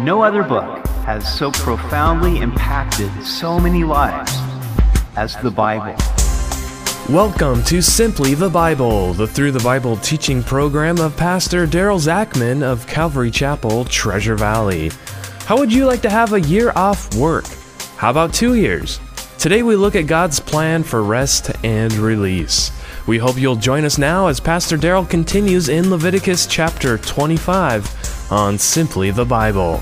No other book has so profoundly impacted so many lives as the Bible. Welcome to Simply the Bible, the Through the Bible teaching program of Pastor Daryl Zachman of Calvary Chapel, Treasure Valley. How would you like to have a year off work? How about two years? Today we look at God's plan for rest and release. We hope you'll join us now as Pastor Daryl continues in Leviticus chapter 25 on Simply the Bible.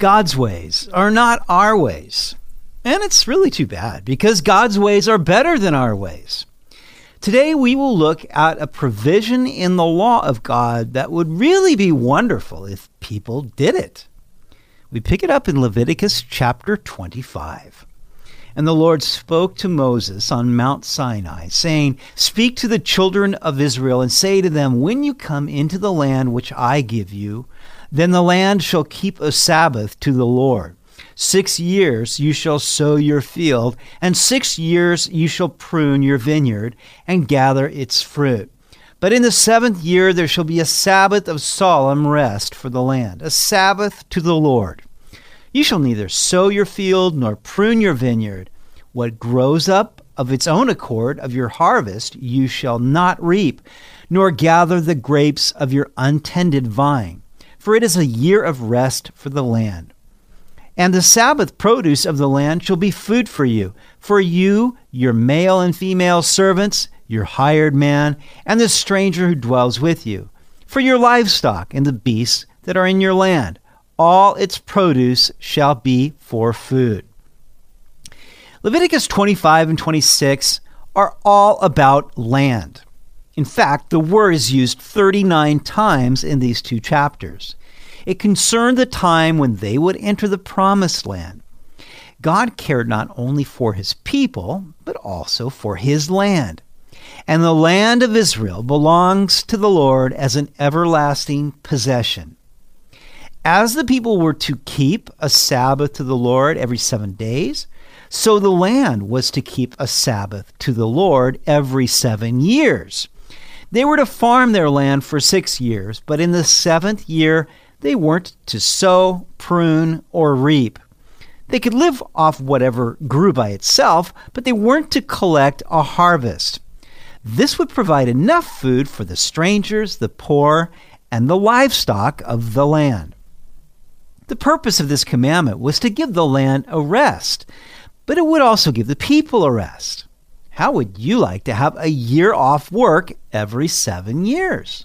God's ways are not our ways. And it's really too bad because God's ways are better than our ways. Today we will look at a provision in the law of God that would really be wonderful if people did it. We pick it up in Leviticus chapter 25. And the Lord spoke to Moses on Mount Sinai, saying, Speak to the children of Israel and say to them, When you come into the land which I give you, then the land shall keep a Sabbath to the Lord. Six years you shall sow your field, and six years you shall prune your vineyard and gather its fruit. But in the seventh year there shall be a Sabbath of solemn rest for the land, a Sabbath to the Lord. You shall neither sow your field nor prune your vineyard. What grows up of its own accord of your harvest you shall not reap, nor gather the grapes of your untended vine, for it is a year of rest for the land. And the Sabbath produce of the land shall be food for you, for you, your male and female servants, your hired man, and the stranger who dwells with you, for your livestock and the beasts that are in your land all its produce shall be for food. Leviticus 25 and 26 are all about land. In fact, the word is used 39 times in these two chapters. It concerned the time when they would enter the promised land. God cared not only for his people, but also for his land. And the land of Israel belongs to the Lord as an everlasting possession. As the people were to keep a Sabbath to the Lord every seven days, so the land was to keep a Sabbath to the Lord every seven years. They were to farm their land for six years, but in the seventh year they weren't to sow, prune, or reap. They could live off whatever grew by itself, but they weren't to collect a harvest. This would provide enough food for the strangers, the poor, and the livestock of the land. The purpose of this commandment was to give the land a rest, but it would also give the people a rest. How would you like to have a year off work every seven years?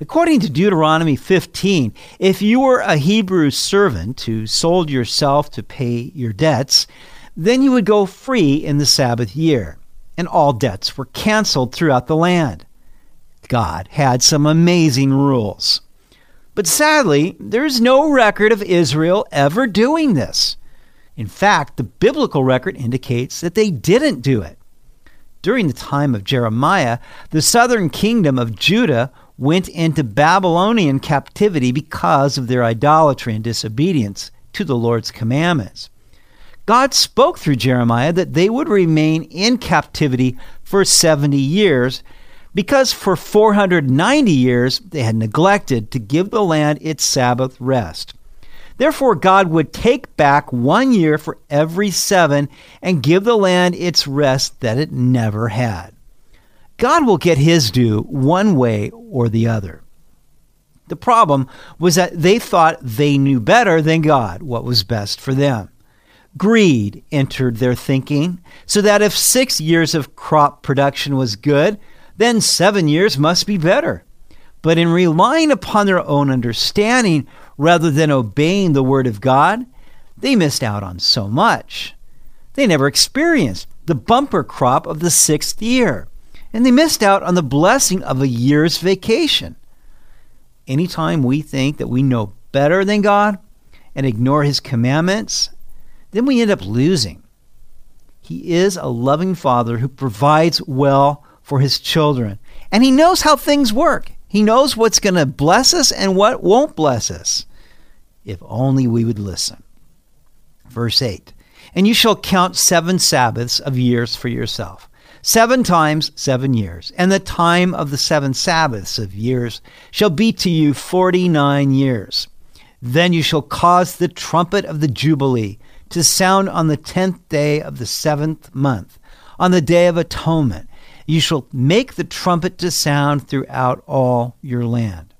According to Deuteronomy 15, if you were a Hebrew servant who sold yourself to pay your debts, then you would go free in the Sabbath year, and all debts were canceled throughout the land. God had some amazing rules. But sadly, there is no record of Israel ever doing this. In fact, the biblical record indicates that they didn't do it. During the time of Jeremiah, the southern kingdom of Judah went into Babylonian captivity because of their idolatry and disobedience to the Lord's commandments. God spoke through Jeremiah that they would remain in captivity for 70 years because for 490 years they had neglected to give the land its Sabbath rest. Therefore, God would take back one year for every seven and give the land its rest that it never had. God will get his due one way or the other. The problem was that they thought they knew better than God what was best for them. Greed entered their thinking, so that if six years of crop production was good, then seven years must be better. But in relying upon their own understanding rather than obeying the Word of God, they missed out on so much. They never experienced the bumper crop of the sixth year, and they missed out on the blessing of a year's vacation. Anytime we think that we know better than God and ignore His commandments, then we end up losing. He is a loving Father who provides well for his children. And he knows how things work. He knows what's going to bless us and what won't bless us. If only we would listen. Verse 8 and you shall count seven Sabbaths of years for yourself. Seven times seven years, and the time of the seven Sabbaths of years shall be to you forty nine years. Then you shall cause the trumpet of the Jubilee to sound on the tenth day of the seventh month, on the day of atonement. You shall make the trumpet to sound throughout all your land.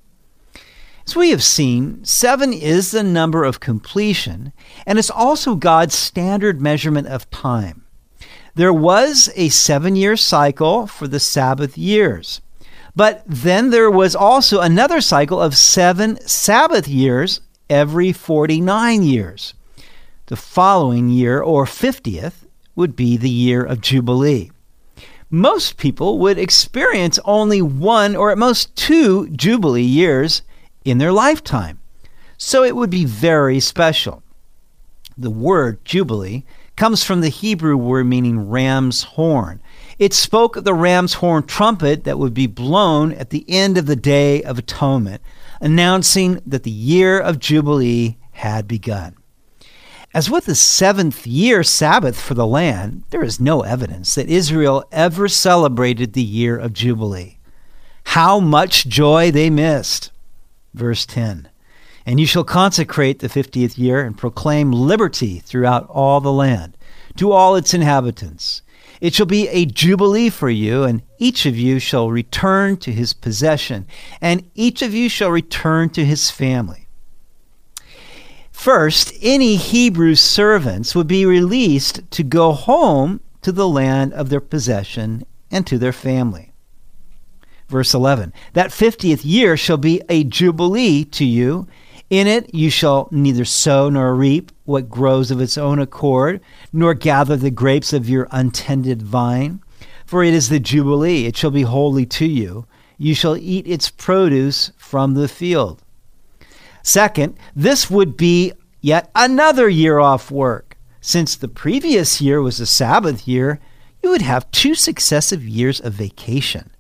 As we have seen, seven is the number of completion, and it's also God's standard measurement of time. There was a seven year cycle for the Sabbath years, but then there was also another cycle of seven Sabbath years every 49 years. The following year, or 50th, would be the year of Jubilee. Most people would experience only one or at most two Jubilee years in their lifetime, so it would be very special. The word Jubilee comes from the Hebrew word meaning ram's horn. It spoke of the ram's horn trumpet that would be blown at the end of the Day of Atonement, announcing that the year of Jubilee had begun. As with the seventh year Sabbath for the land, there is no evidence that Israel ever celebrated the year of Jubilee. How much joy they missed! Verse 10 And you shall consecrate the fiftieth year and proclaim liberty throughout all the land, to all its inhabitants. It shall be a jubilee for you, and each of you shall return to his possession, and each of you shall return to his family. First, any Hebrew servants would be released to go home to the land of their possession and to their family. Verse 11 That fiftieth year shall be a jubilee to you. In it you shall neither sow nor reap what grows of its own accord, nor gather the grapes of your untended vine. For it is the jubilee, it shall be holy to you. You shall eat its produce from the field. Second, this would be yet another year off work. Since the previous year was a Sabbath year, you would have two successive years of vacation.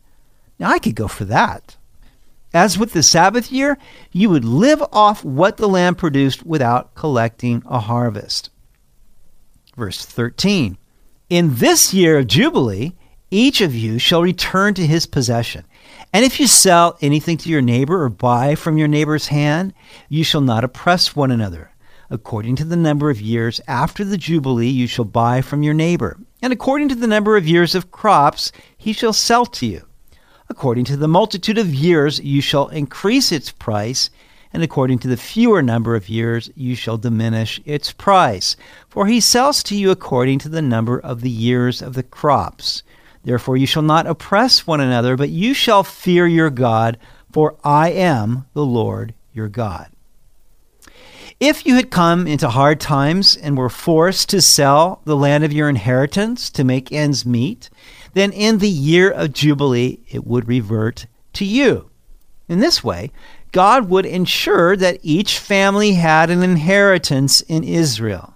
Now, I could go for that. As with the Sabbath year, you would live off what the land produced without collecting a harvest. Verse 13 In this year of Jubilee, each of you shall return to his possession. And if you sell anything to your neighbor or buy from your neighbor's hand, you shall not oppress one another. According to the number of years after the Jubilee, you shall buy from your neighbor. And according to the number of years of crops, he shall sell to you. According to the multitude of years, you shall increase its price. And according to the fewer number of years, you shall diminish its price. For he sells to you according to the number of the years of the crops. Therefore, you shall not oppress one another, but you shall fear your God, for I am the Lord your God. If you had come into hard times and were forced to sell the land of your inheritance to make ends meet, then in the year of Jubilee it would revert to you. In this way, God would ensure that each family had an inheritance in Israel.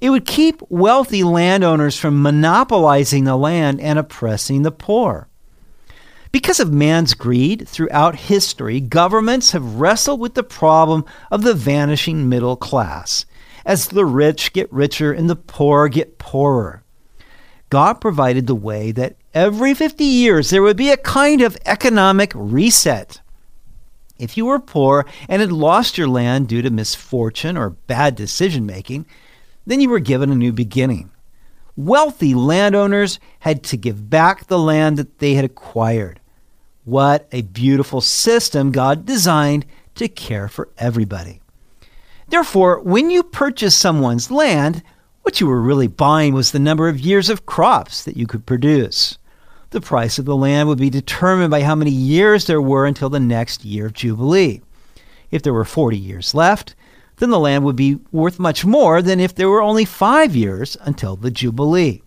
It would keep wealthy landowners from monopolizing the land and oppressing the poor. Because of man's greed throughout history, governments have wrestled with the problem of the vanishing middle class as the rich get richer and the poor get poorer. God provided the way that every 50 years there would be a kind of economic reset. If you were poor and had lost your land due to misfortune or bad decision making, then you were given a new beginning wealthy landowners had to give back the land that they had acquired. What a beautiful system God designed to care for everybody. Therefore, when you purchase someone's land, what you were really buying was the number of years of crops that you could produce. The price of the land would be determined by how many years there were until the next year of Jubilee. If there were 40 years left, then the land would be worth much more than if there were only five years until the Jubilee.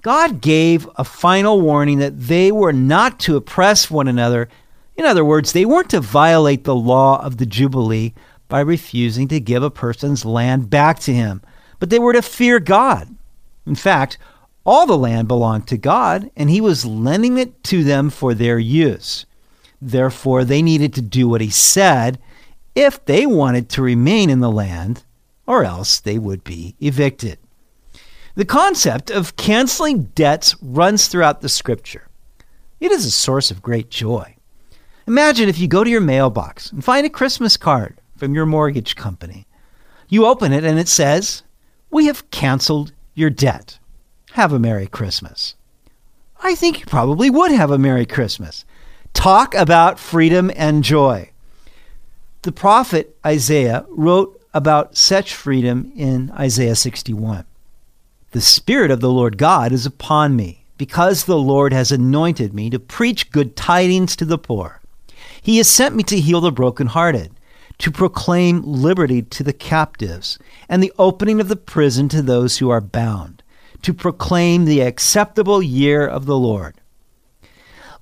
God gave a final warning that they were not to oppress one another. In other words, they weren't to violate the law of the Jubilee by refusing to give a person's land back to him, but they were to fear God. In fact, all the land belonged to God, and he was lending it to them for their use. Therefore, they needed to do what he said if they wanted to remain in the land, or else they would be evicted. The concept of canceling debts runs throughout the scripture. It is a source of great joy. Imagine if you go to your mailbox and find a Christmas card from your mortgage company. You open it and it says, We have canceled your debt. Have a Merry Christmas. I think you probably would have a Merry Christmas. Talk about freedom and joy. The prophet Isaiah wrote about such freedom in Isaiah 61. The Spirit of the Lord God is upon me, because the Lord has anointed me to preach good tidings to the poor. He has sent me to heal the brokenhearted, to proclaim liberty to the captives, and the opening of the prison to those who are bound, to proclaim the acceptable year of the Lord.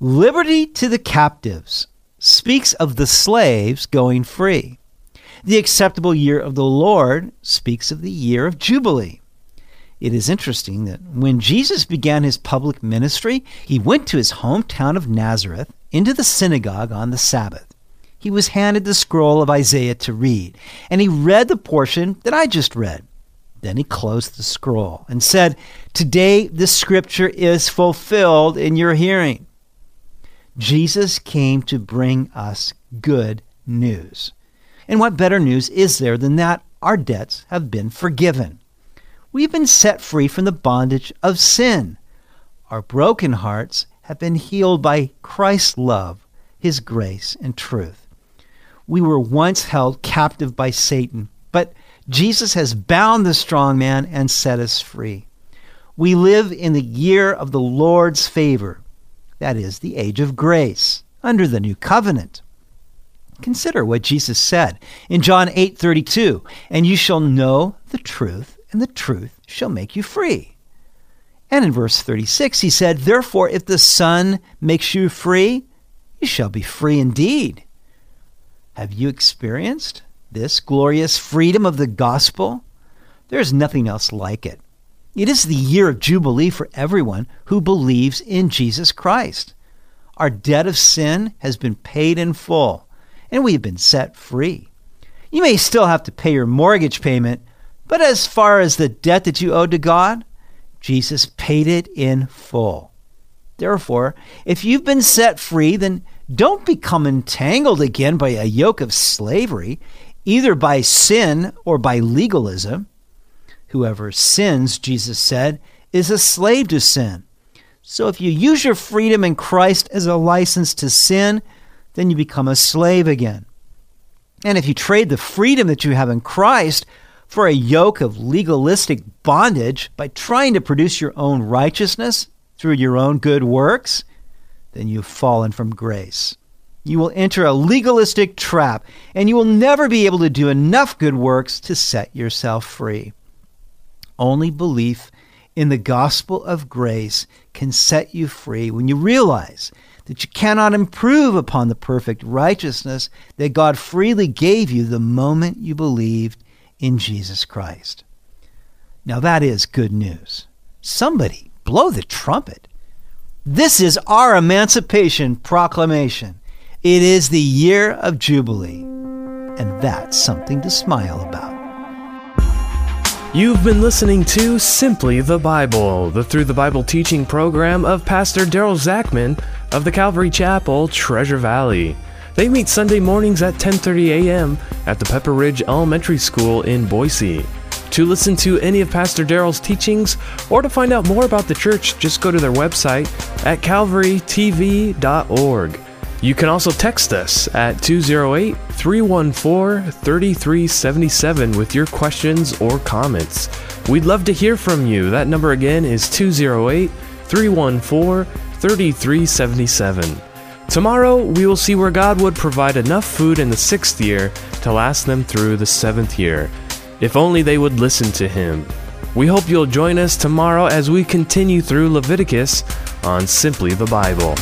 Liberty to the captives speaks of the slaves going free. The acceptable year of the Lord speaks of the year of Jubilee. It is interesting that when Jesus began his public ministry, he went to his hometown of Nazareth into the synagogue on the Sabbath. He was handed the scroll of Isaiah to read, and he read the portion that I just read. Then he closed the scroll and said, Today this scripture is fulfilled in your hearing. Jesus came to bring us good news. And what better news is there than that our debts have been forgiven? We've been set free from the bondage of sin. Our broken hearts have been healed by Christ's love, his grace, and truth. We were once held captive by Satan, but Jesus has bound the strong man and set us free. We live in the year of the Lord's favor, that is, the age of grace, under the new covenant. Consider what Jesus said in John 8:32, "And you shall know the truth, and the truth shall make you free." And in verse 36 he said, "Therefore if the Son makes you free, you shall be free indeed." Have you experienced this glorious freedom of the gospel? There is nothing else like it. It is the year of Jubilee for everyone who believes in Jesus Christ. Our debt of sin has been paid in full and we have been set free. You may still have to pay your mortgage payment, but as far as the debt that you owed to God, Jesus paid it in full. Therefore, if you've been set free, then don't become entangled again by a yoke of slavery, either by sin or by legalism. Whoever sins, Jesus said, is a slave to sin. So if you use your freedom in Christ as a license to sin, then you become a slave again. And if you trade the freedom that you have in Christ for a yoke of legalistic bondage by trying to produce your own righteousness through your own good works, then you've fallen from grace. You will enter a legalistic trap, and you will never be able to do enough good works to set yourself free. Only belief in the gospel of grace can set you free when you realize that you cannot improve upon the perfect righteousness that God freely gave you the moment you believed in Jesus Christ. Now, that is good news. Somebody blow the trumpet. This is our emancipation proclamation. It is the year of Jubilee, and that's something to smile about. You've been listening to Simply the Bible, the Through the Bible teaching program of Pastor Daryl Zachman of the Calvary Chapel, Treasure Valley. They meet Sunday mornings at 10:30 a.m. at the Pepper Ridge Elementary School in Boise. To listen to any of Pastor Daryl's teachings or to find out more about the church, just go to their website at calvarytv.org. You can also text us at 208 314 3377 with your questions or comments. We'd love to hear from you. That number again is 208 314 3377. Tomorrow, we will see where God would provide enough food in the sixth year to last them through the seventh year. If only they would listen to Him. We hope you'll join us tomorrow as we continue through Leviticus on Simply the Bible.